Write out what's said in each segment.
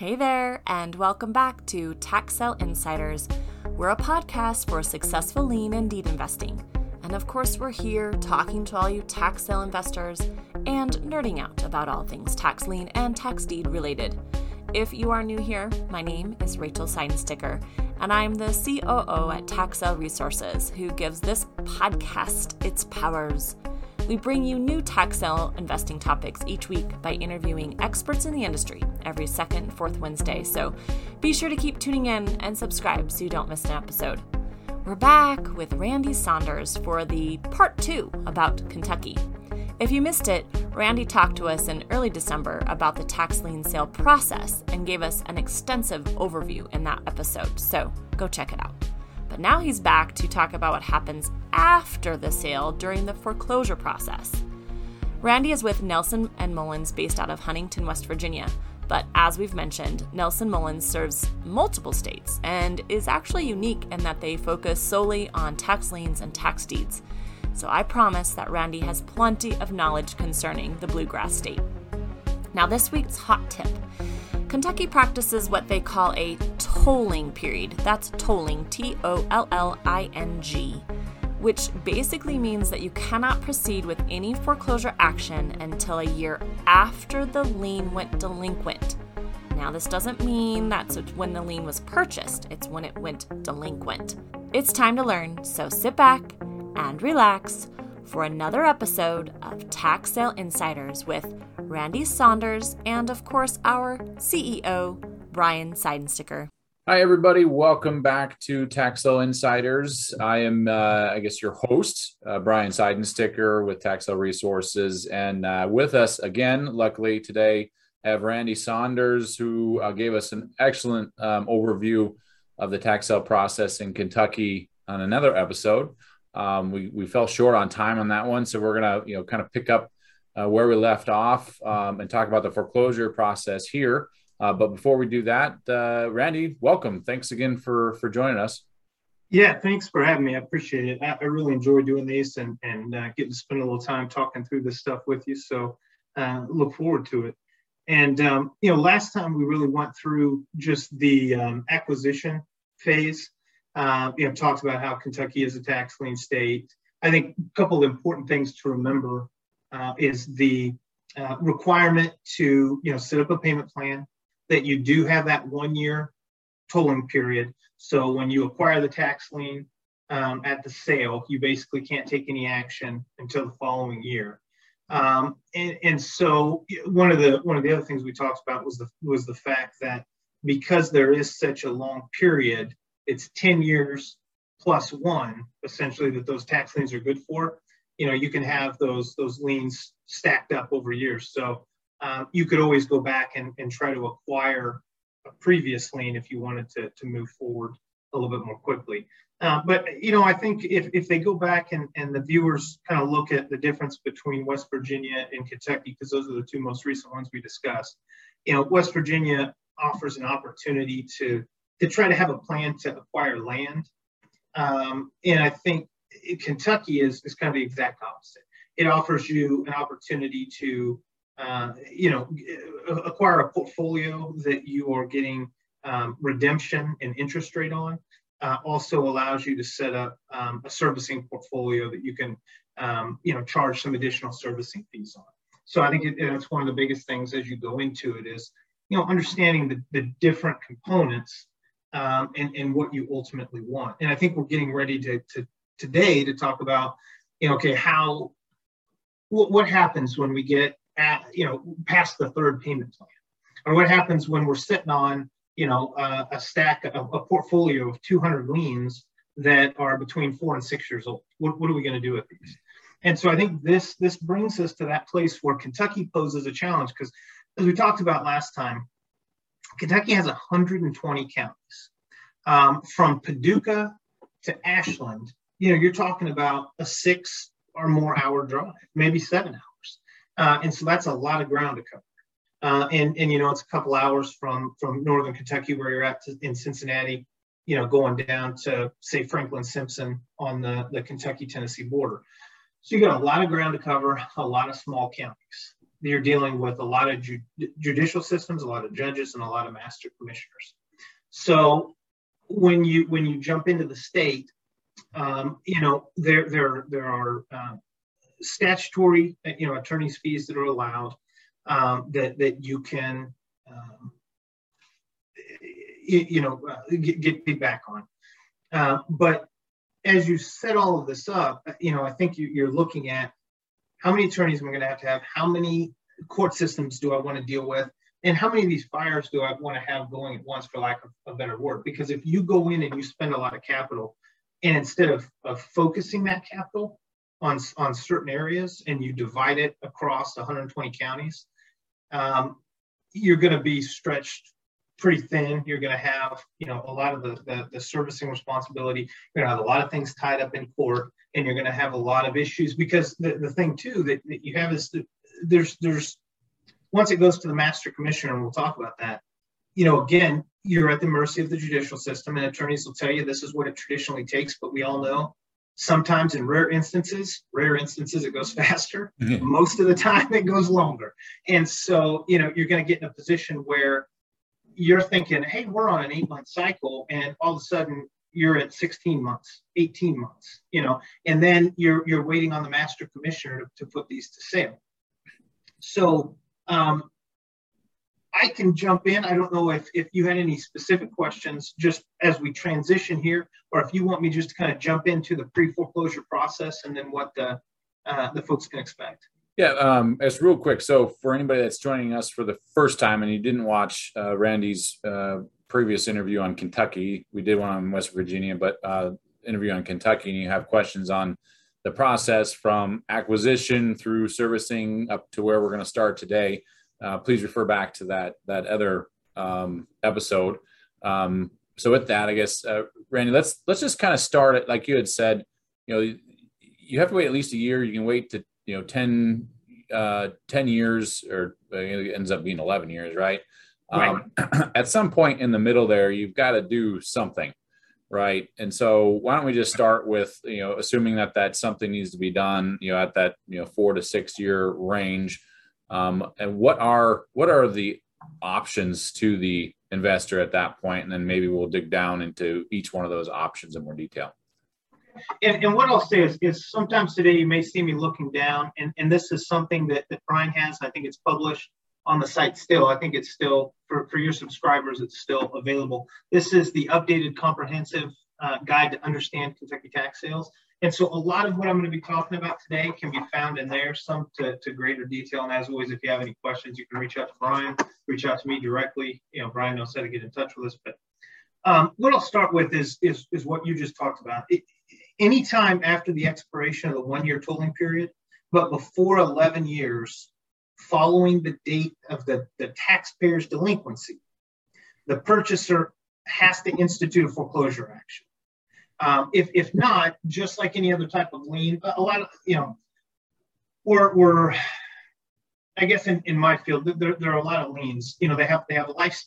Hey there, and welcome back to Tax Sale Insiders. We're a podcast for successful lien and deed investing. And of course, we're here talking to all you tax sale investors and nerding out about all things tax lien and tax deed related. If you are new here, my name is Rachel Seidensticker, and I'm the COO at Tax Sale Resources, who gives this podcast its powers. We bring you new tax sale investing topics each week by interviewing experts in the industry every second, fourth Wednesday. So be sure to keep tuning in and subscribe so you don't miss an episode. We're back with Randy Saunders for the part two about Kentucky. If you missed it, Randy talked to us in early December about the tax lien sale process and gave us an extensive overview in that episode, so go check it out. But now he's back to talk about what happens after the sale during the foreclosure process. Randy is with Nelson and Mullins based out of Huntington, West Virginia. But as we've mentioned, Nelson Mullins serves multiple states and is actually unique in that they focus solely on tax liens and tax deeds. So I promise that Randy has plenty of knowledge concerning the Bluegrass State. Now, this week's hot tip Kentucky practices what they call a tolling period. That's tolling, T O L L I N G, which basically means that you cannot proceed with any foreclosure action until a year after the lien went delinquent. Now, this doesn't mean that's when the lien was purchased, it's when it went delinquent. It's time to learn, so sit back and relax for another episode of Tax Sale Insiders with Randy Saunders and, of course, our CEO, Brian Seidensticker. Hi, everybody. Welcome back to Tax Sale Insiders. I am, uh, I guess, your host, uh, Brian Seidensticker with Tax Sale Resources. And uh, with us again, luckily today, have Randy Saunders, who uh, gave us an excellent um, overview of the tax sale process in Kentucky on another episode. Um, we we fell short on time on that one, so we're gonna you know kind of pick up uh, where we left off um, and talk about the foreclosure process here. Uh, but before we do that, uh, Randy, welcome. Thanks again for for joining us. Yeah, thanks for having me. I appreciate it. I, I really enjoy doing these and and uh, getting to spend a little time talking through this stuff with you. So uh, look forward to it. And um, you know, last time we really went through just the um, acquisition phase uh, you know, talks about how Kentucky is a tax lien state. I think a couple of important things to remember uh, is the uh, requirement to, you know, set up a payment plan that you do have that one year tolling period. So when you acquire the tax lien um, at the sale, you basically can't take any action until the following year. Um, and, and so one of the one of the other things we talked about was the was the fact that because there is such a long period, it's 10 years plus one essentially that those tax liens are good for you know you can have those those liens stacked up over years so um, you could always go back and, and try to acquire a previous lien if you wanted to, to move forward a little bit more quickly uh, but you know i think if, if they go back and, and the viewers kind of look at the difference between west virginia and kentucky because those are the two most recent ones we discussed you know west virginia offers an opportunity to to try to have a plan to acquire land. Um, and I think Kentucky is, is kind of the exact opposite. It offers you an opportunity to, uh, you know, acquire a portfolio that you are getting um, redemption and interest rate on. Uh, also allows you to set up um, a servicing portfolio that you can, um, you know, charge some additional servicing fees on. So I think it, one of the biggest things as you go into it is, you know, understanding the, the different components um, and, and what you ultimately want. And I think we're getting ready to, to today to talk about, you know, okay, how, what, what happens when we get at, you know, past the third payment plan? Or what happens when we're sitting on, you know, uh, a stack, a, a portfolio of 200 liens that are between four and six years old? What, what are we going to do with these? And so I think this this brings us to that place where Kentucky poses a challenge because, as we talked about last time, Kentucky has 120 counties. Um, from Paducah to Ashland, you know, you're talking about a six or more hour drive, maybe seven hours. Uh, and so that's a lot of ground to cover. Uh, and, and, you know, it's a couple hours from, from Northern Kentucky where you're at to, in Cincinnati, you know, going down to say Franklin Simpson on the, the Kentucky Tennessee border. So you got a lot of ground to cover, a lot of small counties. you're dealing with a lot of ju- judicial systems, a lot of judges, and a lot of master commissioners. So when you when you jump into the state, um, you know there there there are uh, statutory you know attorneys fees that are allowed um, that that you can um, you, you, know uh, get, get feedback on. Uh, but as you set all of this up, you know I think you, you're looking at how many attorneys am I going to have to have? How many court systems do I want to deal with? And how many of these fires do I want to have going at once, for lack of a better word? Because if you go in and you spend a lot of capital, and instead of, of focusing that capital on, on certain areas and you divide it across 120 counties, um, you're going to be stretched pretty thin. You're going to have, you know, a lot of the, the, the servicing responsibility. You're going to have a lot of things tied up in court, and you're going to have a lot of issues because the, the thing too that, that you have is that there's there's once it goes to the master commissioner, and we'll talk about that. You know, again, you're at the mercy of the judicial system, and attorneys will tell you this is what it traditionally takes. But we all know sometimes in rare instances, rare instances it goes faster. Mm-hmm. Most of the time it goes longer. And so, you know, you're going to get in a position where you're thinking, hey, we're on an eight month cycle, and all of a sudden you're at 16 months, 18 months, you know, and then you're you're waiting on the master commissioner to, to put these to sale. So um, I can jump in. I don't know if, if you had any specific questions just as we transition here, or if you want me just to kind of jump into the pre-foreclosure process and then what the, uh, the folks can expect. Yeah, um, it's real quick. So for anybody that's joining us for the first time and you didn't watch uh, Randy's uh, previous interview on Kentucky, we did one on West Virginia, but uh, interview on Kentucky, and you have questions on the process from acquisition through servicing up to where we're going to start today, uh, please refer back to that that other um, episode. Um, so with that, I guess uh, Randy, let's let's just kind of start it like you had said. You know, you have to wait at least a year. You can wait to you know 10, uh, 10 years, or it ends up being eleven years, right? Um, at some point in the middle there, you've got to do something right? And so why don't we just start with you know assuming that that something needs to be done, you know, at that you know four to six year range, um, and what are what are the options to the investor at that point, and then maybe we'll dig down into each one of those options in more detail. And, and, what I'll say is, is sometimes today you may see me looking down, and, and this is something that, that Brian has. I think it's published on the site still. I think it's still, for, for your subscribers, it's still available. This is the updated comprehensive uh, guide to understand Kentucky tax sales. And so a lot of what I'm going to be talking about today can be found in there, some to, to greater detail. And as always, if you have any questions, you can reach out to Brian, reach out to me directly. You know, Brian knows how to get in touch with us. But um, what I'll start with is, is, is what you just talked about. It, anytime after the expiration of the one-year tolling period, but before 11 years, following the date of the, the taxpayer's delinquency, the purchaser has to institute a foreclosure action. Um, if, if not, just like any other type of lien, a lot of, you know, we're, we're I guess in, in my field, there, there are a lot of liens, you know, they have, they have a lifespan.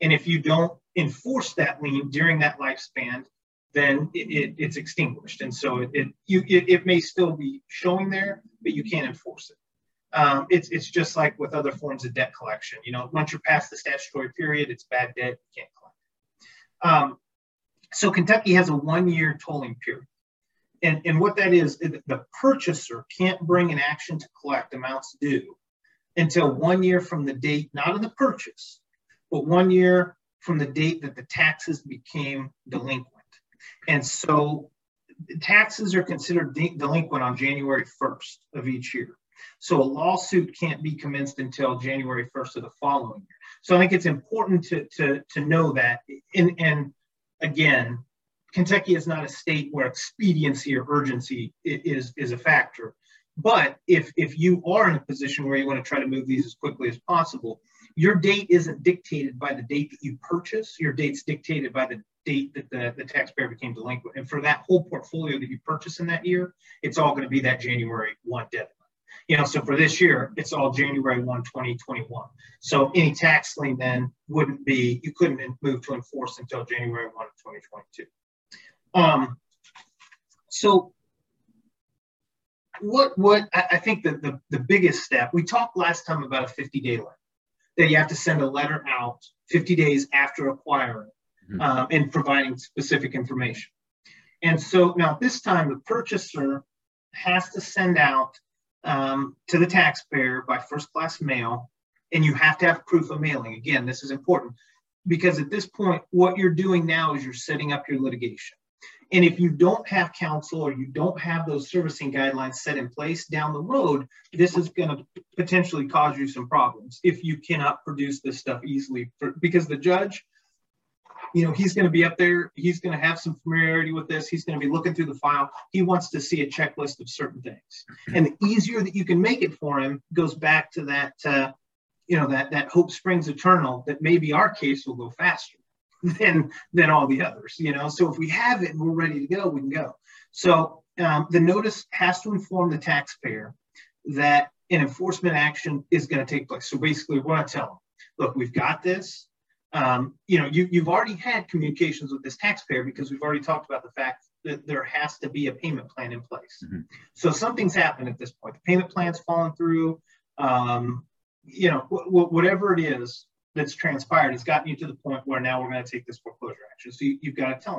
And if you don't enforce that lien during that lifespan, then it, it, it's extinguished. And so it, it, you, it, it may still be showing there, but you can't enforce it um, it's it's just like with other forms of debt collection. You know, once you're past the statutory period, it's bad debt. You can't collect. Um, so Kentucky has a one-year tolling period, and and what that is, the purchaser can't bring an action to collect amounts due until one year from the date, not of the purchase, but one year from the date that the taxes became delinquent. And so taxes are considered de- delinquent on January 1st of each year. So a lawsuit can't be commenced until January 1st of the following year. So I think it's important to, to, to know that. And, and again, Kentucky is not a state where expediency or urgency is, is a factor. But if, if you are in a position where you want to try to move these as quickly as possible, your date isn't dictated by the date that you purchase. Your date's dictated by the date that the, the taxpayer became delinquent. And for that whole portfolio that you purchase in that year, it's all going to be that January 1 deadline. You know, so for this year, it's all January 1, 2021. So any tax lien then wouldn't be, you couldn't move to enforce until January 1 2022. Um, so what what I think that the, the biggest step we talked last time about a 50 day letter that you have to send a letter out 50 days after acquiring mm-hmm. um, and providing specific information. And so now this time the purchaser has to send out um, to the taxpayer by first class mail, and you have to have proof of mailing. Again, this is important because at this point, what you're doing now is you're setting up your litigation. And if you don't have counsel or you don't have those servicing guidelines set in place down the road, this is going to potentially cause you some problems if you cannot produce this stuff easily. For, because the judge, you know, he's going to be up there, he's going to have some familiarity with this, he's going to be looking through the file. He wants to see a checklist of certain things. And the easier that you can make it for him goes back to that, uh, you know, that, that hope springs eternal, that maybe our case will go faster than than all the others you know? So if we have it and we're ready to go we can go. So um, the notice has to inform the taxpayer that an enforcement action is going to take place. So basically we want to tell them look we've got this um, you know you, you've already had communications with this taxpayer because we've already talked about the fact that there has to be a payment plan in place mm-hmm. so something's happened at this point the payment plan's fallen through um, you know w- whatever it is that's transpired has gotten you to the point where now we're going to take this foreclosure action. So you, have got to tell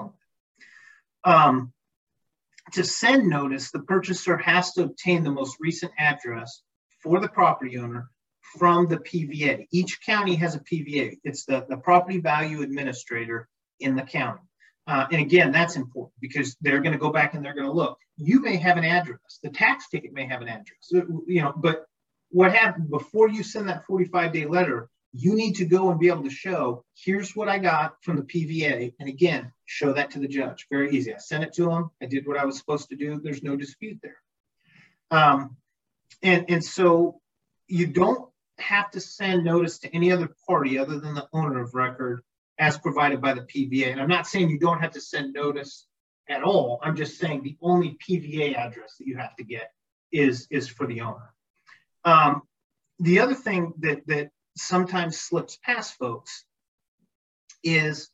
them. Um, to send notice, the purchaser has to obtain the most recent address for the property owner from the PVA. Each county has a PVA. It's the, the property value administrator in the county. Uh, and again, that's important because they're going to go back and they're going to look. You may have an address. The tax ticket may have an address. You know, but what happened before you send that 45 day letter? you need to go and be able to show here's what I got from the PVA. And again, show that to the judge. Very easy. I sent it to him. I did what I was supposed to do. There's no dispute there. Um, and, and so you don't have to send notice to any other party other than the owner of record as provided by the PVA. And I'm not saying you don't have to send notice at all. I'm just saying the only PVA address that you have to get is, is for the owner. Um, the other thing that, that sometimes slips past folks is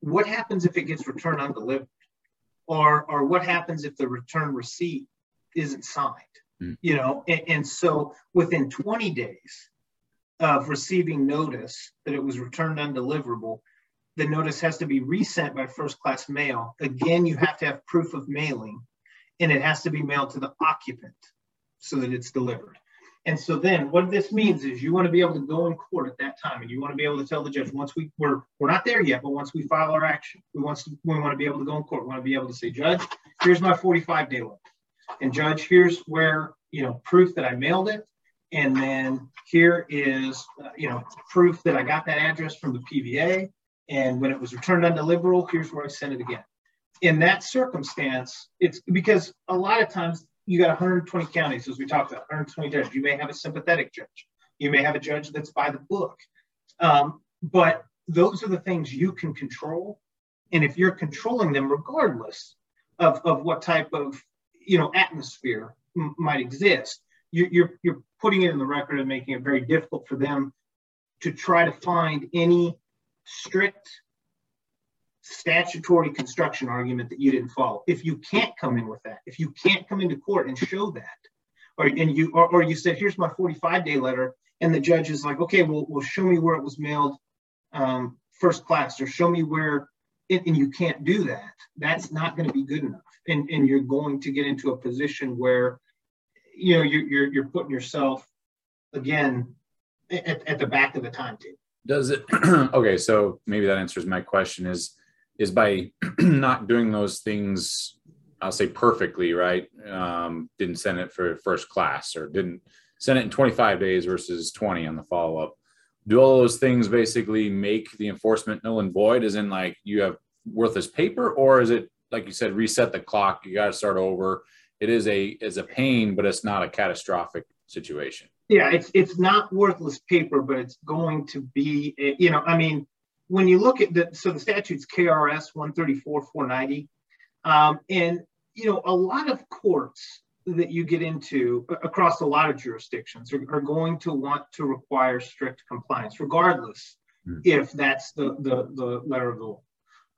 what happens if it gets returned undelivered or or what happens if the return receipt isn't signed mm. you know and, and, so within 20 days of receiving notice that it was returned undeliverable the notice has to be resent by first class mail again you have to have proof of mailing and it has to be mailed to the occupant so that it's delivered and so then what this means is you want to be able to go in court at that time and you want to be able to tell the judge once we we're we're not there yet, but once we file our action, we want to we want to be able to go in court. We want to be able to say, Judge, here's my 45 day limit. And Judge, here's where you know proof that I mailed it. And then here is uh, you know proof that I got that address from the PVA. And when it was returned undeliverable, here's where I sent it again. In that circumstance, it's because a lot of times you got 120 counties, as we talked about, 120 judges. You may have a sympathetic judge. You may have a judge that's by the book. Um, but those are the things you can control. And if you're controlling them, regardless of, of what type of you know atmosphere m- might exist, you, you're you're putting it in the record and making it very difficult for them to try to find any strict statutory construction argument that you didn't follow. If you can't come in with that, if you can't come into court and show that, or and you or, or you said, here's my 45 day letter, and the judge is like, okay, well, well show me where it was mailed um, first class, or show me where it, and you can't do that. That's not going to be good enough, and and you're going to get into a position where, you know, you're you're, you're putting yourself again at, at the back of the timetable. Does it? okay, so maybe that answers my question. Is is by not doing those things i'll say perfectly right um, didn't send it for first class or didn't send it in 25 days versus 20 on the follow-up do all those things basically make the enforcement null and void? As in like you have worthless paper or is it like you said reset the clock you got to start over? It is a is a pain but it's not a catastrophic situation. Yeah it's it's not worthless paper but it's going to be you know i mean when you look at the so the statute's KRS 134 490, um, and you know a lot of courts that you get into across a lot of jurisdictions are, are going to want to require strict compliance, regardless mm. if that's the, the the letter of the law,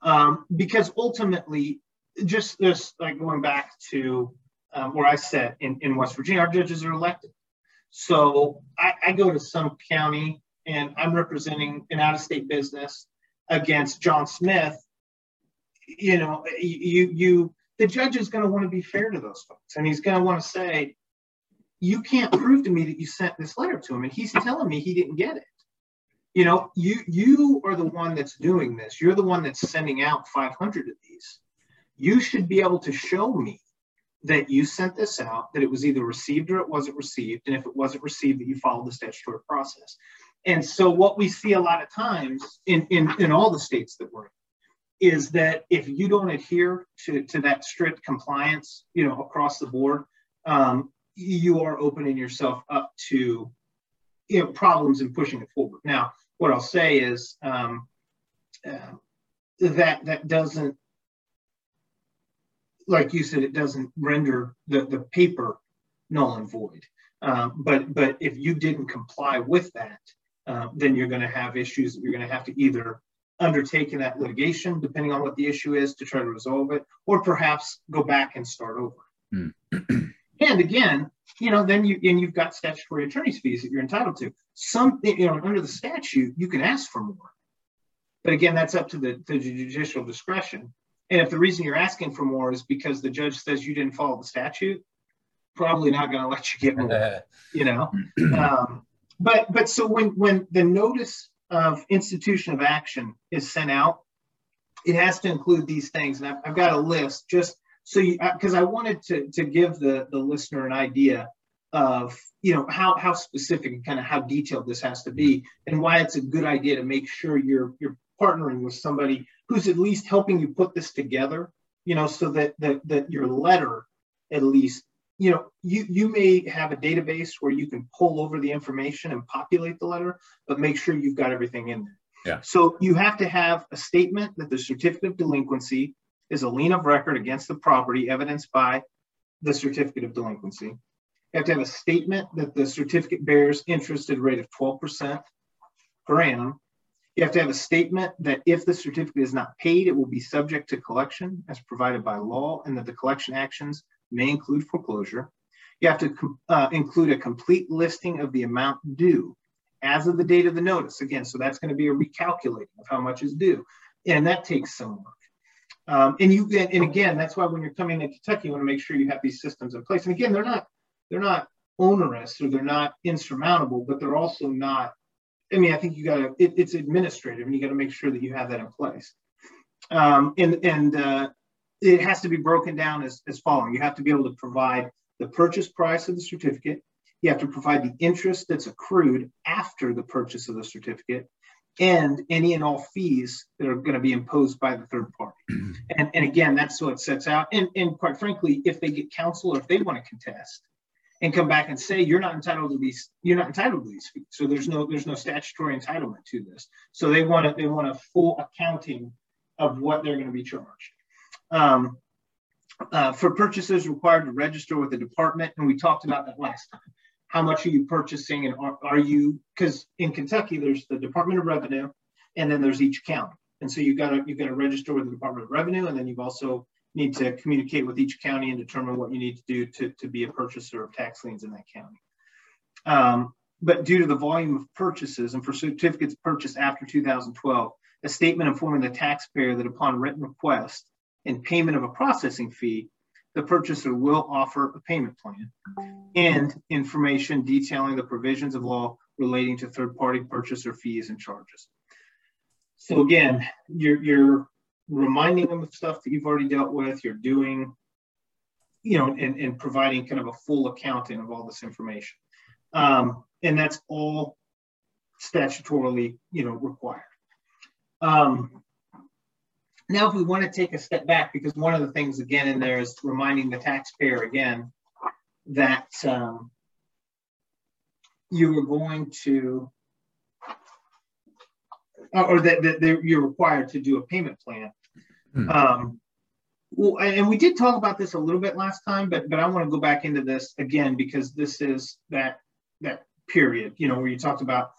um, because ultimately, just this like going back to um, where I sit in, in West Virginia, our judges are elected. So I, I go to some county and I'm representing an out-of-state business against John Smith. You know, you you the judge is going to want to be fair to those folks, and he's going to want to say, "You can't prove to me that you sent this letter to him," and he's telling me he didn't get it. You know, you you are the one that's doing this. You're the one that's sending out 500 of these. You should be able to show me that you sent this out, that it was either received or it wasn't received, and if it wasn't received, that you followed the statutory process. And so what we see a lot of times in, in, in all the states that we're in is that if you don't adhere to, to that strict compliance, you know, across the board, um, you are opening yourself up to you know, problems and pushing it forward. Now, what I'll say is um, uh, that that doesn't like you said, it doesn't render the, the paper null and void. Um, but but if you didn't comply with that, uh, then you're going to have issues. You're going to have to either undertake in that litigation, depending on what the issue is, to try to resolve it, or perhaps go back and start over. Mm. and again, you know, then you and you've got statutory attorney's fees that you're entitled to. Some, you know, under the statute, you can ask for more, but again, that's up to the, the judicial discretion. And if the reason you're asking for more is because the judge says you didn't follow the statute, probably not going to let you get more. you know, um, but but so when when the notice of institution of action is sent out, it has to include these things, and I've, I've got a list just so you uh, because I wanted to to give the the listener an idea of you know how how specific and kind of how detailed this has to be and why it's a good idea to make sure you're you're partnering with somebody who's at least helping you put this together, you know, so that that, that your letter at least, you know, you, you may have a database where you can pull over the information and populate the letter, but make sure you've got everything in there. Yeah. So you have to have a statement that the certificate of delinquency is a lien of record against the property evidenced by the certificate of delinquency. You have to have a statement that the certificate bears interest at a rate of 12% per annum you have to have a statement that if the certificate is not paid, it will be subject to collection as provided by law and that the collection actions may include foreclosure. You have to uh, include a complete listing of the amount due as of the date of the notice. Again, so that's going to be a recalculating of how much is due. And that takes some work. Um, and you and again, that's why when you're coming to Kentucky, you want to make sure you have these systems in place. And again, they're not they're not onerous or they're not insurmountable, but they're also not I mean, I think you got to, it, it's administrative and you got to make sure that you have that in place. Um, and and uh, it has to be broken down as, as following. You have to be able to provide the purchase price of the certificate. You have to provide the interest that's accrued after the purchase of the certificate and any and all fees that are going to be imposed by the third party. and, and again, that's what it sets out. And, and quite frankly, if they get counsel or if they want to contest, and come back and say you're not entitled to these you're not entitled to these fees so there's no there's no statutory entitlement to this so they want to they want a full accounting of what they're going to be charged um, uh, for purchases required to register with the department. And we talked about that last time. How much are you purchasing and are, are you because in kentucky there's the department of revenue and then there's each county. And so you got to you got to register with the department of revenue and then you've also need to communicate with each county and determine what you need to do to, to be a purchaser of tax liens in that county. Um, but due to the volume of purchases and for certificates purchased after 2012, a statement informing the taxpayer that upon written request and payment of a processing fee, the purchaser will offer a payment plan and information detailing the provisions of law relating to third-party purchaser fees and charges. So again, you're, you're reminding them of stuff that you've already dealt with, you're doing, you know, and, and providing kind of a full accounting of all this information. Um, and that's all statutorily, you know, required. Um, now, if we want to take a step back, because one of the things again in there is reminding the taxpayer again that um, you are going to or that, that you're required to do a payment plan. Hmm. Um, well, and we did talk about this a little bit last time, but but I want to go back into this again because this is that that period, you know, where you talked about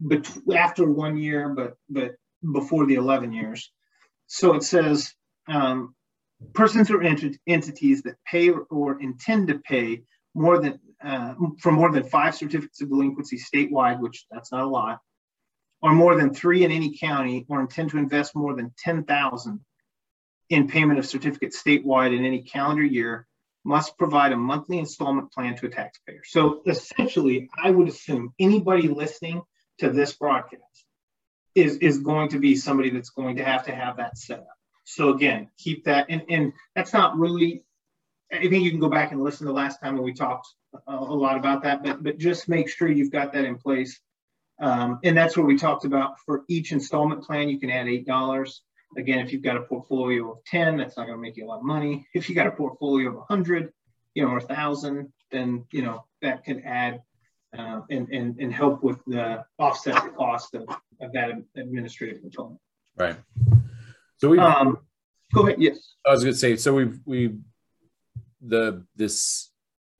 but after one year, but but before the 11 years. So it says um, persons or ent- entities that pay or intend to pay more than uh, for more than five certificates of delinquency statewide, which that's not a lot, or more than three in any county, or intend to invest more than ten thousand in payment of certificates statewide in any calendar year, must provide a monthly installment plan to a taxpayer. So essentially, I would assume anybody listening to this broadcast is is going to be somebody that's going to have to have that set up. So again, keep that, and and that's not really. I think you can go back and listen to last time when we talked a, a lot about that, but but just make sure you've got that in place. Um, and that's what we talked about for each installment plan. You can add eight dollars. Again, if you've got a portfolio of ten, that's not going to make you a lot of money. If you got a portfolio of a hundred, you know, or a thousand, then you know that can add uh, and, and, and help with the offset the cost of, of that administrative component. Right. So we um, go ahead. Yes. I was going to say, so we've, we, the, this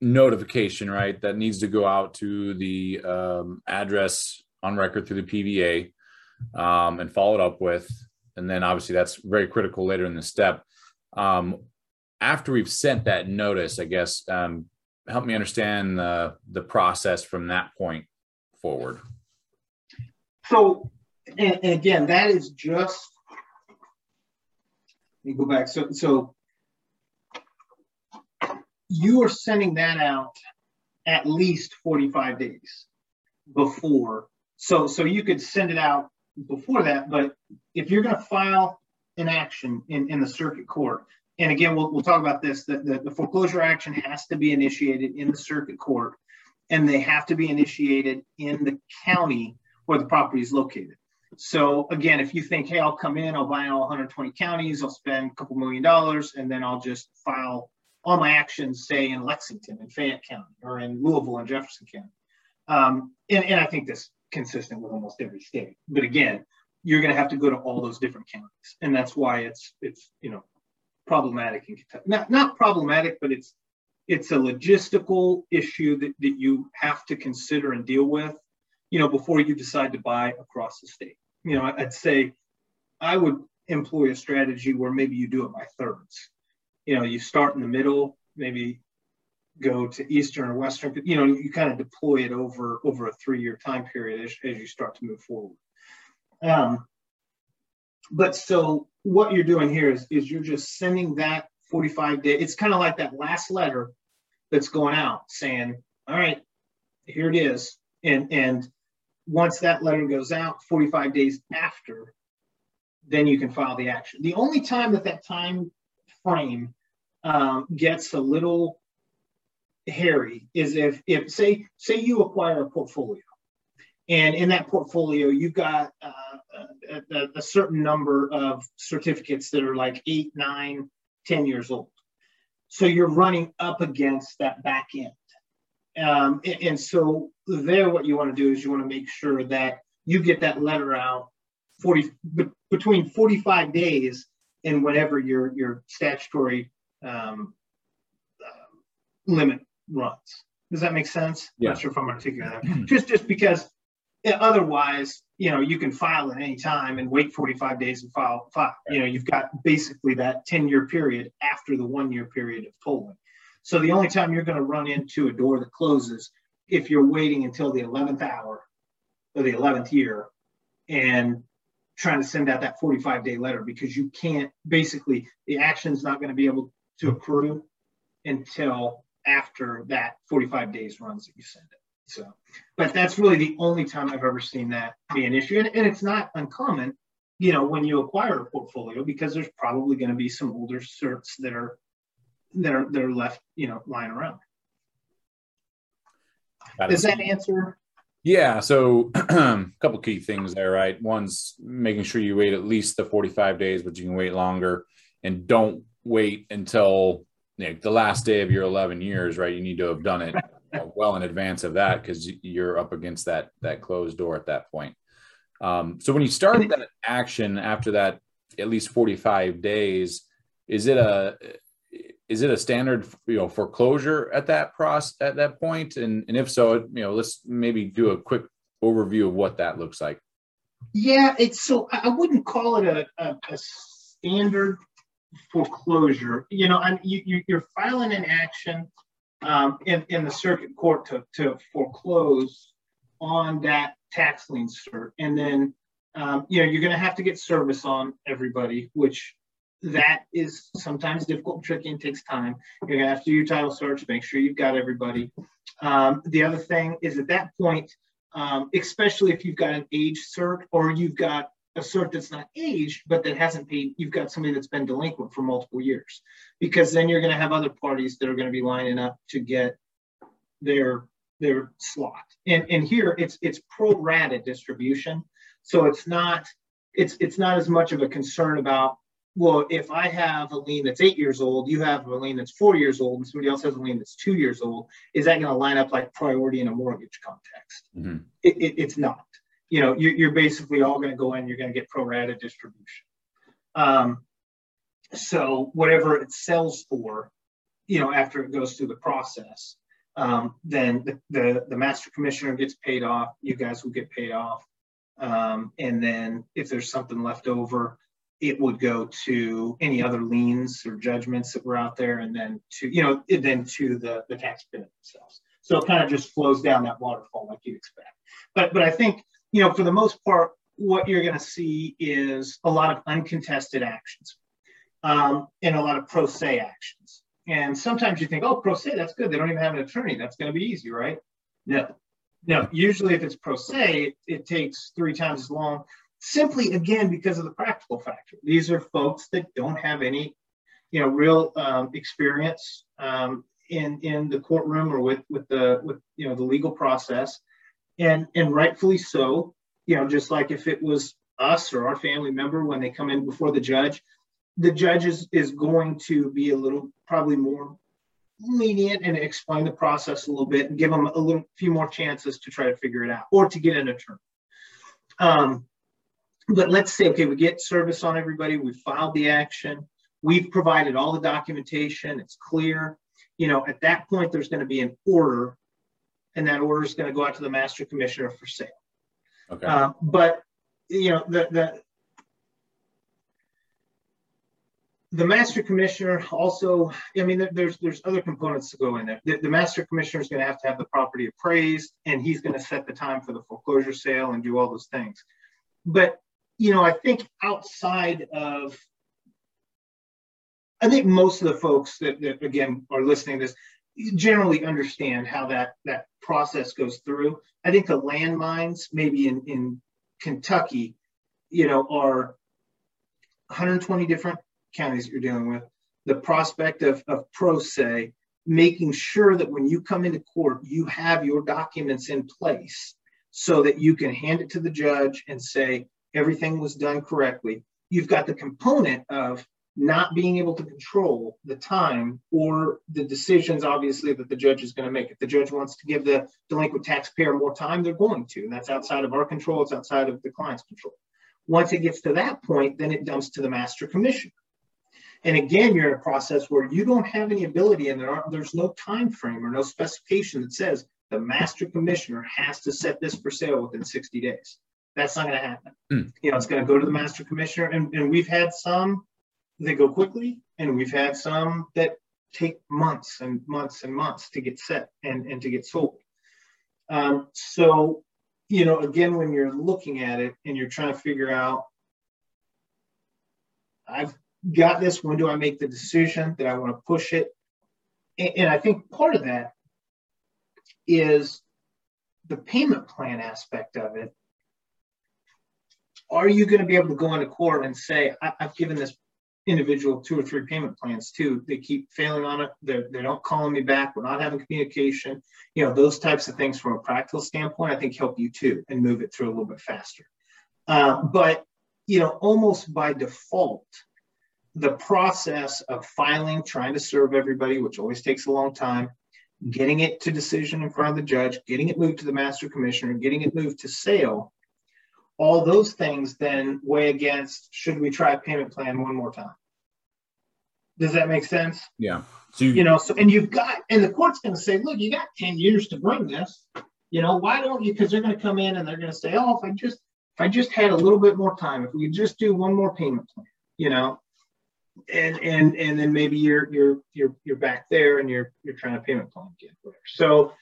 notification, right, that needs to go out to the um, address on record through the PVA um, and followed up with, and then obviously that's very critical later in the step. Um, after we've sent that notice, I guess, um, help me understand the the process from that point forward. So, and, and again, that is just. Let me go back. So, so you are sending that out at least 45 days before. So, so you could send it out before that, but if you're going to file an action in, in the circuit court, and again, we'll, we'll talk about this, that the, the foreclosure action has to be initiated in the circuit court and they have to be initiated in the county where the property is located. So again, if you think, hey, I'll come in, I'll buy all 120 counties, I'll spend a couple million dollars, and then I'll just file all my actions, say in Lexington and Fayette County or in Louisville and Jefferson County. Um, and, and I think that's consistent with almost every state. But again, you're going to have to go to all those different counties, and that's why it's it's you know problematic in Kentucky. Not, not problematic, but it's it's a logistical issue that, that you have to consider and deal with, you know, before you decide to buy across the state. You know, I'd say I would employ a strategy where maybe you do it by thirds. You know, you start in the middle, maybe go to eastern or western. You know, you kind of deploy it over over a three-year time period as, as you start to move forward. Um, but so what you're doing here is, is you're just sending that 45 day. It's kind of like that last letter that's going out saying, all right, here it is. And, and once that letter goes out 45 days after, then you can file the action. The only time that that time frame um, gets a little hairy is if, if say, say you acquire a portfolio and in that portfolio, you've got uh, a, a, certain number of certificates that are like eight, nine, ten years old. So you're running up against that back end. Um, and, and, so there, what you want to do is you want to make sure that you get that letter out 40 between 45 days and whatever your your statutory um, uh, limit runs. Does that make sense? Yeah. Not sure if I'm articulating that. just just because otherwise, you know, you can file at any time and wait 45 days and file. file. You know, you've got basically that 10 year period after the one year period of tolling. So the only time you're going to run into a door that closes if you're waiting until the 11th hour or the 11th year and trying to send out that 45 day letter because you can't basically the action's not going to be able to accrue until after that 45 days runs that you send it. So, but that's really the only time I've ever seen that be an issue. And, and it's not uncommon, you know, when you acquire a portfolio because there's probably going to be some older certs that are that are that are left, you know, lying around. Does that answer? Yeah. So a couple key things there, right? One's making sure you wait at least the 45 days, but you can wait longer and don't wait until you know, the last day of your 11 years, right? You need to have done it well in advance of that because you're up against that that closed door at that point. Um, so when you start that action after that, at least 45 days, is it a is it a standard you know foreclosure at that process at that point? And and if so, you know, let's maybe do a quick overview of what that looks like. Yeah, it's so I wouldn't call it a, a, a standard foreclosure, you know, and you, you, are filing an action um, in, in the circuit court to, to foreclose on that tax lien cert. And then, um, you know, you're going to have to get service on everybody, which that is sometimes difficult and tricky and takes time. You're going to have to do your title search, make sure you've got everybody. Um, the other thing is at that point, um, especially if you've got an age cert or you've got a cert that's not aged, but that hasn't paid, you've got somebody that's been delinquent for multiple years, because then you're going to have other parties that are going to be lining up to get their their slot. And and here it's it's pro rata distribution, so it's not it's it's not as much of a concern about well, if I have a lien that's eight years old, you have a lien that's four years old, and somebody else has a lien that's two years old, is that going to line up like priority in a mortgage context? Mm-hmm. It, it, it's not you know, you're, you're basically all going to go in, you're going to get pro rata distribution. Um, so whatever it sells for, you know, after it goes through the process, um, then the, the, the, master commissioner gets paid off, you guys will get paid off. Um, and then if there's something left over, it would go to any other liens or judgments that were out there and then to, you know, then to the, the tax benefit themselves. So it kind of just flows down that waterfall like you'd expect. But, but I think you know, for the most part, what you're going to see is a lot of uncontested actions um, and a lot of pro se actions. And sometimes you think, oh, pro se, that's good. They don't even have an attorney. That's going to be easy, right? No. No, usually if it's pro se, it, it takes three times as long, simply again because of the practical factor. These are folks that don't have any, you know, real um, experience um, in in the courtroom or with with the with you know the legal process and and rightfully so. You know, just like if it was us or our family member when they come in before the judge, the judge is, is going to be a little probably more lenient and explain the process a little bit and give them a little few more chances to try to figure it out or to get an attorney. Um, but let's say, okay, we get service on everybody, we filed the action, we've provided all the documentation, it's clear. You know, at that point, there's going to be an order and that order is going to go out to the master commissioner for sale. Okay. Uh, but you know the the the master commissioner also i mean there's there's other components to go in there the, the master commissioner is going to have to have the property appraised and he's going to set the time for the foreclosure sale and do all those things but you know i think outside of i think most of the folks that, that again are listening to this generally understand how that that process goes through. I think the landmines, maybe in in Kentucky, you know, are 120 different counties that you're dealing with. The prospect of, of pro se, making sure that when you come into court, you have your documents in place so that you can hand it to the judge and say everything was done correctly. You've got the component of not being able to control the time or the decisions, obviously, that the judge is going to make. If the judge wants to give the delinquent taxpayer more time, they're going to. And that's outside of our control, it's outside of the client's control. Once it gets to that point, then it dumps to the master commissioner. And again, you're in a process where you don't have any ability and there there's no time frame or no specification that says the master commissioner has to set this for sale within 60 days. That's not going to happen. Mm. You know, it's going to go to the master commissioner. And, and we've had some they go quickly, and we've had some that take months and months and months to get set and, and to get sold. Um, so, you know, again, when you're looking at it and you're trying to figure out, I've got this, when do I make the decision that I want to push it? And, and I think part of that is the payment plan aspect of it. Are you going to be able to go into court and say, I, have given this individual two or three payment plans too. They keep failing on it. They're, they don't calling me back. We're not having communication. You know, those types of things from a practical standpoint, I think help you too and move it through a little bit faster. Uh, but, you know, almost by default, the process of filing, trying to serve everybody, which always takes a long time, getting it to decision in front of the judge, getting it moved to the master commissioner, getting it moved to sale all those things then weigh against should we try a payment plan one more time? Does that make sense? Yeah. So you, you know, so and you've got and the court's going to say, look, you got 10 years to bring this. You know, why don't you? Because they're going to come in and they're going to say, oh, if I just if I just had a little bit more time, if we could just do one more payment plan, you know, and and and then maybe you're you're you're you're back there and you're you're trying to payment plan again. Whatever. So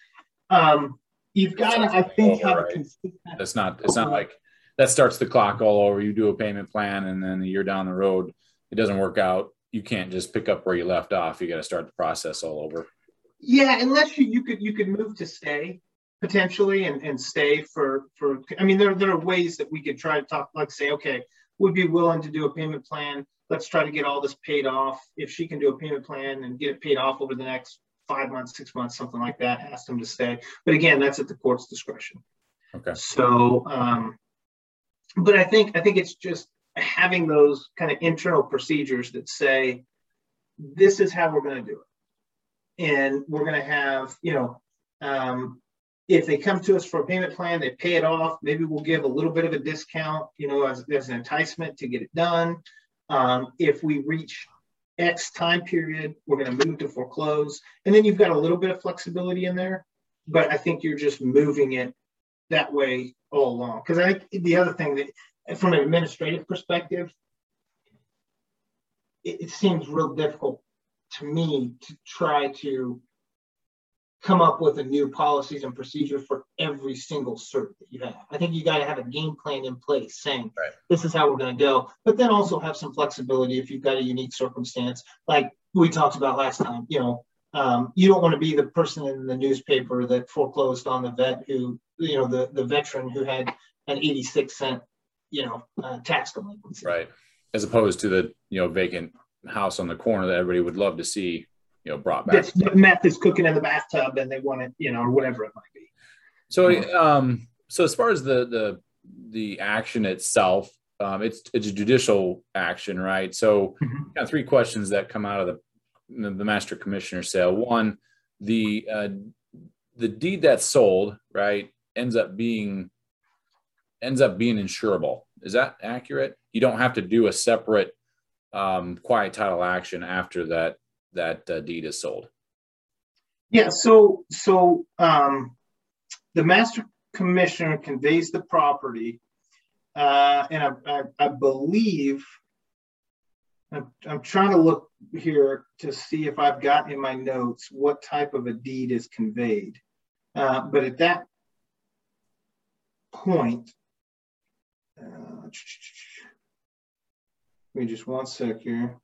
um, you've got to I think have right. a consistent. That's not. It's not like that starts the clock all over. You do a payment plan, and then a year down the road, it doesn't work out. You can't just pick up where you left off. You got to start the process all over. Yeah, unless you you could you could move to stay potentially and, and stay for for. I mean, there there are ways that we could try to talk. Like say, okay, would be willing to do a payment plan. Let's try to get all this paid off. If she can do a payment plan and get it paid off over the next five months, six months, something like that, ask them to stay. But again, that's at the court's discretion. Okay. So, um, but I think I think it's just having those kind of internal procedures that say this is how we're going to do it, and we're going to have you know um, if they come to us for a payment plan, they pay it off. Maybe we'll give a little bit of a discount, you know, as, as an enticement to get it done. Um, if we reach X time period, we're going to move to foreclose. And then you've got a little bit of flexibility in there, but I think you're just moving it that way all along. Because I think the other thing that, from an administrative perspective, it, it seems real difficult to me to try to come up with a new policies and procedures for every single cert that you have. I think you got to have a game plan in place saying right. this is how we're going to go, but then also have some flexibility if you've got a unique circumstance, like we talked about last time. You know, um, you don't want to be the person in the newspaper that foreclosed on the vet who, you know, the the veteran who had an 86 cent, you know, uh, tax delinquency. Right. As opposed to the you know vacant house on the corner that everybody would love to see you know brought back. The meth is cooking in the bathtub, and they want it, you know, or whatever it might be. So, um, so as far as the the the action itself, um, it's it's a judicial action, right? So, mm-hmm. got three questions that come out of the the master commissioner sale. One, the uh, the deed that's sold, right, ends up being ends up being insurable. Is that accurate? You don't have to do a separate um, quiet title action after that that uh, deed is sold? Yeah, so so um, the master commissioner conveys the property, uh, and I, I, I believe I'm, I'm, trying to look here to see if I've got in my notes what type of a deed is conveyed. Uh, but at that point, uh, give me just one sec here.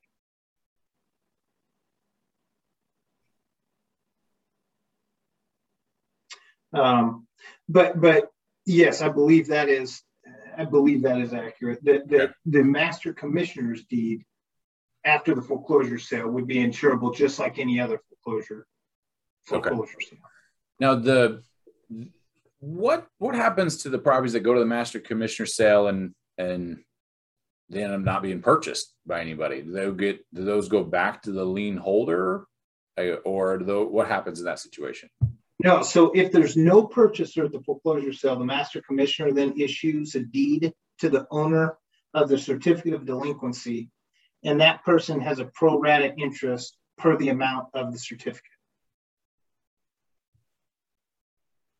Um, but but yes, I believe that is I believe that is accurate. That the, the master commissioner's deed after the foreclosure sale would be insurable just like any other foreclosure foreclosure okay. sale. Now the what what happens to the properties that go to the master commissioner sale and and they end up not being purchased by anybody? Do they get do those go back to the lien holder, or do what happens in that situation? No, so if there's no purchaser at the foreclosure sale, the master commissioner then issues a deed to the owner of the certificate of delinquency, and that person has a pro rata interest per the amount of the certificate.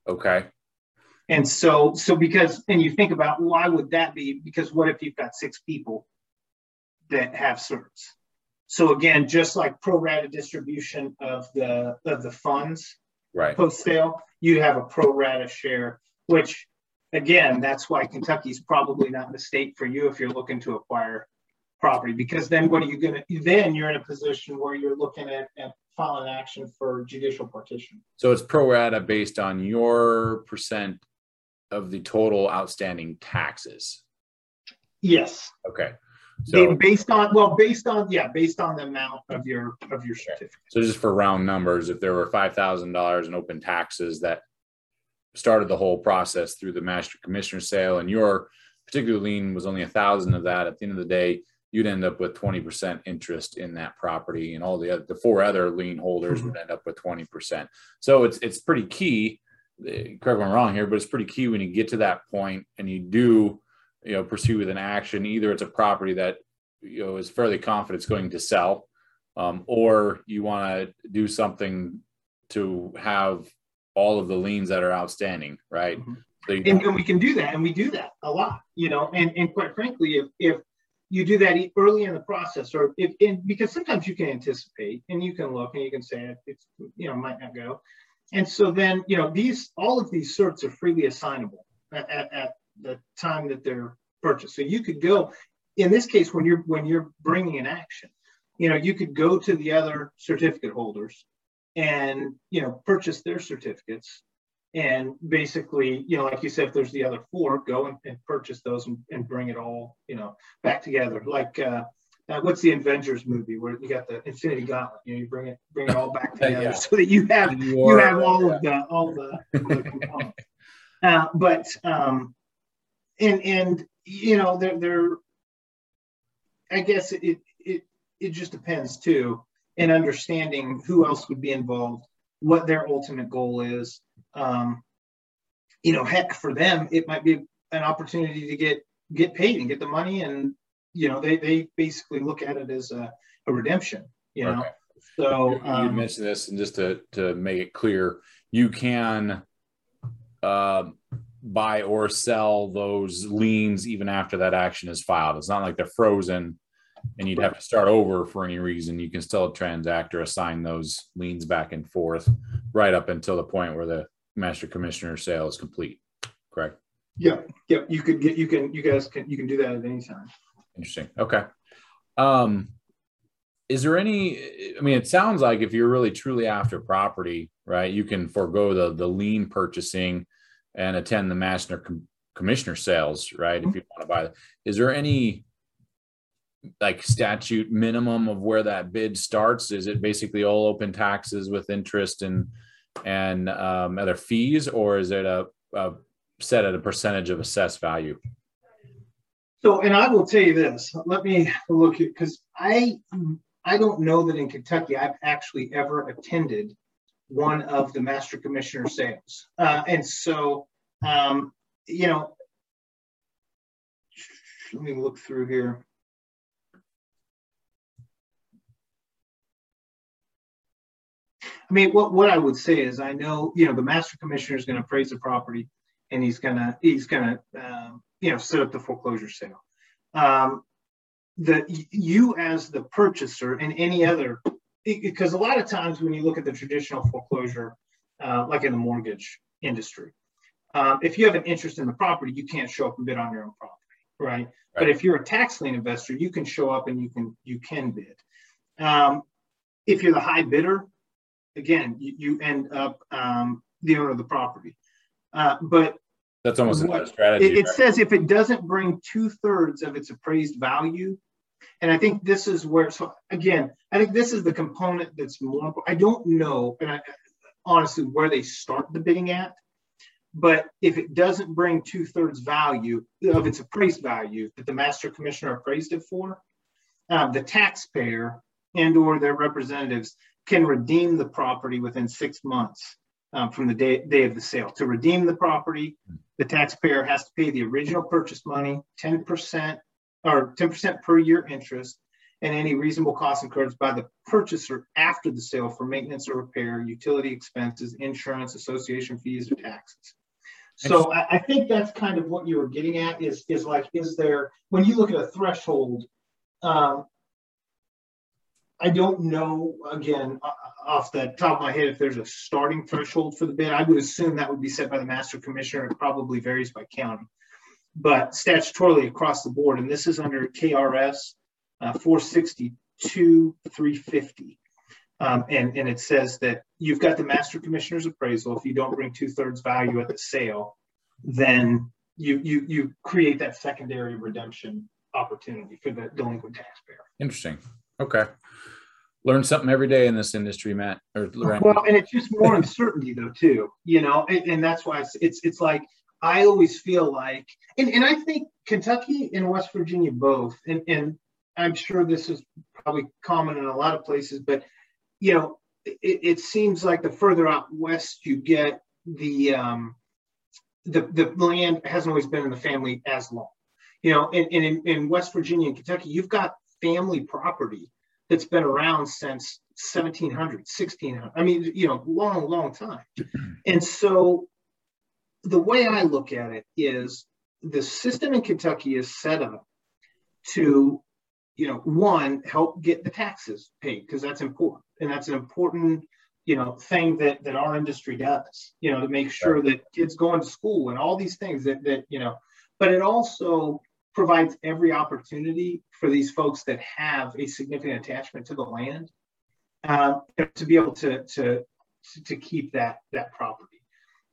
Okay. And so, so because, and you think about why would that be? Because what if you've got six people that have certs? So again, just like pro rata distribution of the of the funds, right. post sale, you have a pro rata share, which again, that's why Kentucky's probably not the state for you if you're looking to acquire property, because then what are you going to, then you're in a position where you're looking at, at filing action for judicial partition. So it's pro rata based on your percent of the total outstanding taxes. Yes. Okay. So based on well, based on yeah, based on the amount of your of your certificate. So just for round numbers, if there were five thousand dollars in open taxes that started the whole process through the master commissioner sale, and your particular lien was only a thousand of that, at the end of the day, you'd end up with twenty percent interest in that property, and all the other the four other lien holders mm-hmm. would end up with twenty percent. So it's it's pretty key. Eh, correct me if I'm wrong here, but it's pretty key when you get to that point and you do you know pursue with an action either it's a property that you know is fairly confident it's going to sell um, or you want to do something to have all of the liens that are outstanding right mm-hmm. so and, and, we can do that and we do that a lot you know and, and quite frankly if if you do that early in the process, or if in, because sometimes you can anticipate and you can look and you can say it's you know might not go, and so then you know these all of these certs are freely assignable at, at, at the time that they're purchased. So you could go in this case when you're when you're bringing an action, you know you could go to the other certificate holders and you know purchase their certificates and basically, you know, like you said, if there's the other four, go and, and purchase those and, and, bring it all, you know, back together. Like, uh, uh, what's the Avengers movie where you got the Infinity Gauntlet? You know, you bring it, bring it all back together yeah. so that you have you, you have all yeah. of the all the, the components. Uh, but um, and and you know, they're they're. I guess it it it just depends too, in understanding who else would be involved, what their ultimate goal is um, you know, heck, for them, it might be an opportunity to get get paid and get the money, and you know, they they basically look at it as a, a redemption. You know, okay. so you, um, mentioned this, and just to to make it clear, you can uh, buy or sell those liens even after that action is filed. It's not like they're frozen and you'd have to start over for any reason. You can still transact or assign those liens back and forth right up until the point where the master commissioner sale is complete, correct? Yeah, yeah. You could get you can you guys can you can do that at any time. Interesting. Okay. Um, is there any? I mean, it sounds like if you're really truly after property, right, you can forego the the lien purchasing and attend the master com- commissioner sales, right? Mm-hmm. If you want to buy. Is there any like statute minimum of where that bid starts? Is it basically all open taxes with interest and and um, other fees, or is it a, a set at a percentage of assessed value? So, and I will tell you this. Let me look at because I I don't know that in Kentucky I've actually ever attended one of the master commissioner sales, uh, and so um, you know, let me look through here. I mean, what, what I would say is I know, you know, the master commissioner is going to appraise the property and he's going to, he's going to, um, you know, set up the foreclosure sale. Um, the, you as the purchaser and any other, because a lot of times when you look at the traditional foreclosure, uh, like in the mortgage industry, um, if you have an interest in the property, you can't show up and bid on your own property, right? right. But if you're a tax lien investor, you can show up and you can you can bid. Um, if you're the high bidder, again, you, you end up um, the owner of the property. Uh, but that's almost what, a strategy. It, it right? says if it doesn't bring two thirds of its appraised value, and I think this is where. So again, I think this is the component that's more. I don't know, and I, honestly, where they start the bidding at. But if it doesn't bring two thirds value of its appraised value that the master commissioner appraised it for, uh, the taxpayer and or their representatives can redeem the property within six months um, from the day, day of the sale. To redeem the property, the taxpayer has to pay the original purchase money, 10% or 10% per year interest, and any reasonable costs incurred by the purchaser after the sale for maintenance or repair, utility expenses, insurance, association fees, or taxes. So I, I think that's kind of what you were getting at is, is like, is there, when you look at a threshold, um, I don't know, again, off the top of my head, if there's a starting threshold for the bid. I would assume that would be set by the master commissioner. It probably varies by county, but statutorily across the board, and this is under KRS uh, 462 350. Um, and, and it says that you've got the master commissioner's appraisal. If you don't bring two thirds value at the sale, then you, you, you create that secondary redemption opportunity for the delinquent taxpayer. Interesting. Okay. Learn something every day in this industry, Matt. Or well, and it's just more uncertainty though, too. You know, and, and that's why it's, it's it's like I always feel like, and, and I think Kentucky and West Virginia both, and, and I'm sure this is probably common in a lot of places, but you know, it, it seems like the further out west you get, the um, the the land hasn't always been in the family as long. You know, and, and in, in West Virginia and Kentucky, you've got family property that's been around since 1700, 1600. I mean, you know, long, long time. And so the way I look at it is the system in Kentucky is set up to, you know, one, help get the taxes paid because that's important. And that's an important, you know, thing that that our industry does, you know, to make sure that kids going to school and all these things that that, you know, but it also provides every opportunity for these folks that have a significant attachment to the land um, to be able to, to, to keep that, that property.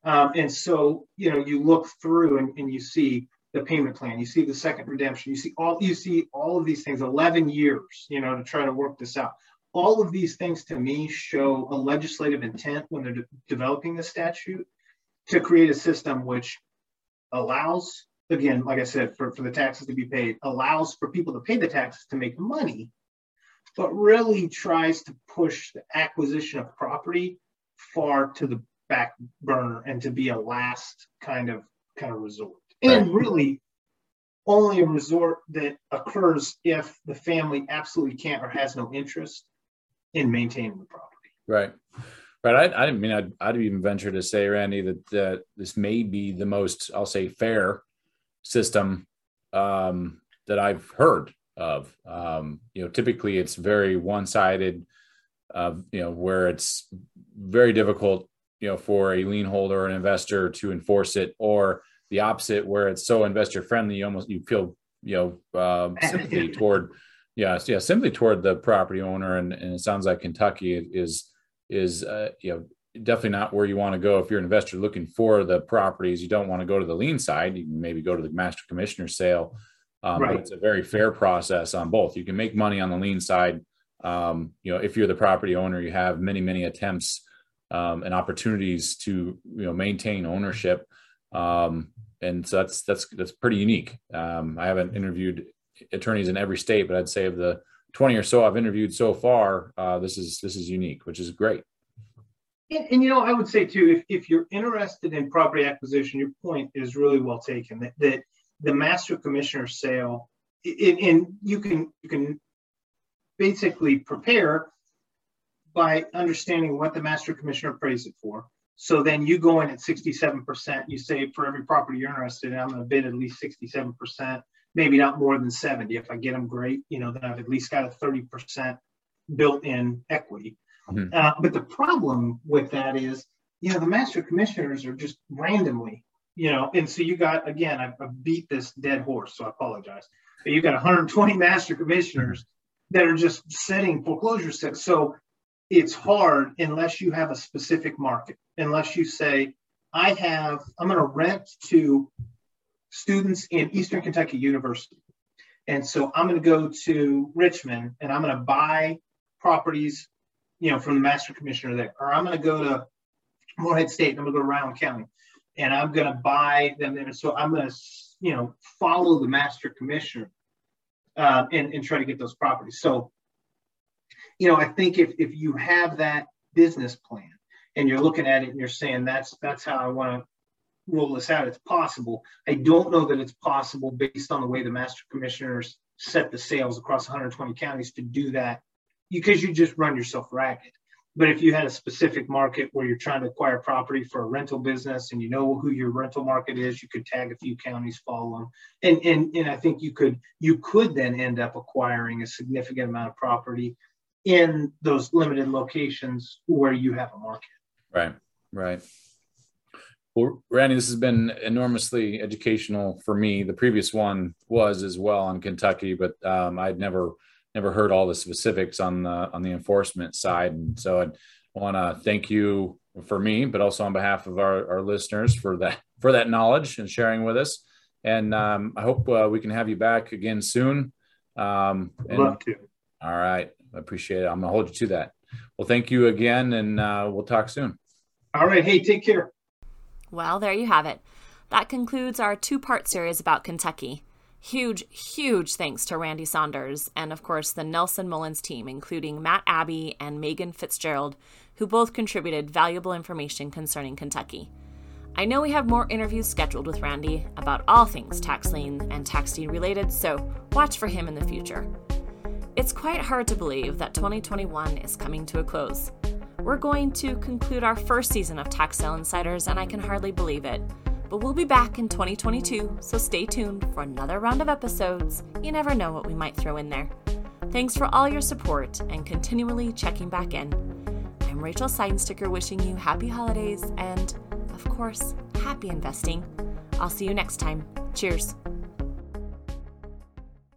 Um, and so, you know, you look through and, and you see the payment plan, you see the second redemption, you see all, you see all of these things, 11 years, you know, to try to work this out. All of these things to me show a legislative intent when they're de- developing the statute to create a system which allows again, like I said, for, for the taxes to be paid, allows for people to pay the taxes to make money, but really tries to push the acquisition of property far to the back burner and to be a last kind of kind of resort. And really only a resort that occurs if the family absolutely can't or has no interest in maintaining the property. Right. Right. I, I mean, I'd, I'd even venture to say, Randy, that, that this may be the most, I'll say, fair system um, that I've heard of. Um, you know, typically it's very one-sided. Uh, you know, where it's very difficult, you know, for a lien holder or an investor to enforce it, or the opposite, where it's so investor friendly, you almost you feel you know um, sympathy toward, yeah, yeah, sympathy toward the property owner, and, and it sounds like Kentucky is is uh, you know definitely not where you want to go if you're an investor looking for the properties. You don't want to go to the lien side. You can maybe go to the master commissioner sale. Um, right. But it's a very fair process on both. You can make money on the lien side. Um, you know, if you're the property owner, you have many, many attempts um, and opportunities to you know maintain ownership. Um, and so that's that's that's pretty unique. Um, I haven't interviewed attorneys in every state, but I'd say of the 20 or so I've interviewed so far, uh, this is this is unique, which is great. And, and, you know, I would say too, if, if you're interested in property acquisition, your point is really well taken. That, that the master commissioner sale, and you can you can basically prepare by understanding what the master commissioner appraised it for. So then you go in at 67%. You say for every property you're interested in, I'm going to bid at least 67%, maybe not more than 70. If I get them, great. You know, then I've at least got a 30% built-in equity. Mm-hmm. Uh, but the problem with that is, you know, the master commissioners are just randomly, you know, and so you got, again, I, I beat this dead horse, so I apologize. But you got 120 master commissioners that are just setting foreclosure sets. So it's hard unless you have a specific market, unless you say, I have, I'm going to rent to students in Eastern Kentucky University. And so I'm going to go to Richmond and I'm going to buy properties you know, from the master commissioner there, or I'm going to go to Morehead State, and I'm going to go to Rowan County, and I'm going to buy them there. So I'm going to, you know, follow the master commissioner uh, and, and try to get those properties. So, you know, I think if, if you have that business plan and you're looking at it and you're saying that's that's how I want to roll this out, it's possible. I don't know that it's possible based on the way the master commissioners set the sales across 120 counties to do that because you just run yourself ragged. But if you had a specific market where you're trying to acquire property for a rental business and you know who your rental market is, you could tag a few counties, follow them. And, and, and I think you could you could then end up acquiring a significant amount of property in those limited locations where you have a market. Right, right. Well, Randy, this has been enormously educational for me. The previous one was as well in Kentucky, but um, I'd never never heard all the specifics on the on the enforcement side, and so I want to thank you for me, but also on behalf of our, our listeners for that for that knowledge and sharing with us. And um, I hope uh, we can have you back again soon. Um, and, Love to. All right, I appreciate it. I'm gonna hold you to that. Well, thank you again, and uh, we'll talk soon. All right. Hey, take care. Well, there you have it. That concludes our two part series about Kentucky. Huge, huge thanks to Randy Saunders and, of course, the Nelson Mullins team, including Matt Abbey and Megan Fitzgerald, who both contributed valuable information concerning Kentucky. I know we have more interviews scheduled with Randy about all things tax lien and tax deed related, so watch for him in the future. It's quite hard to believe that 2021 is coming to a close. We're going to conclude our first season of Tax Sale Insiders, and I can hardly believe it. But we'll be back in 2022, so stay tuned for another round of episodes. You never know what we might throw in there. Thanks for all your support and continually checking back in. I'm Rachel Seidensticker wishing you happy holidays and, of course, happy investing. I'll see you next time. Cheers.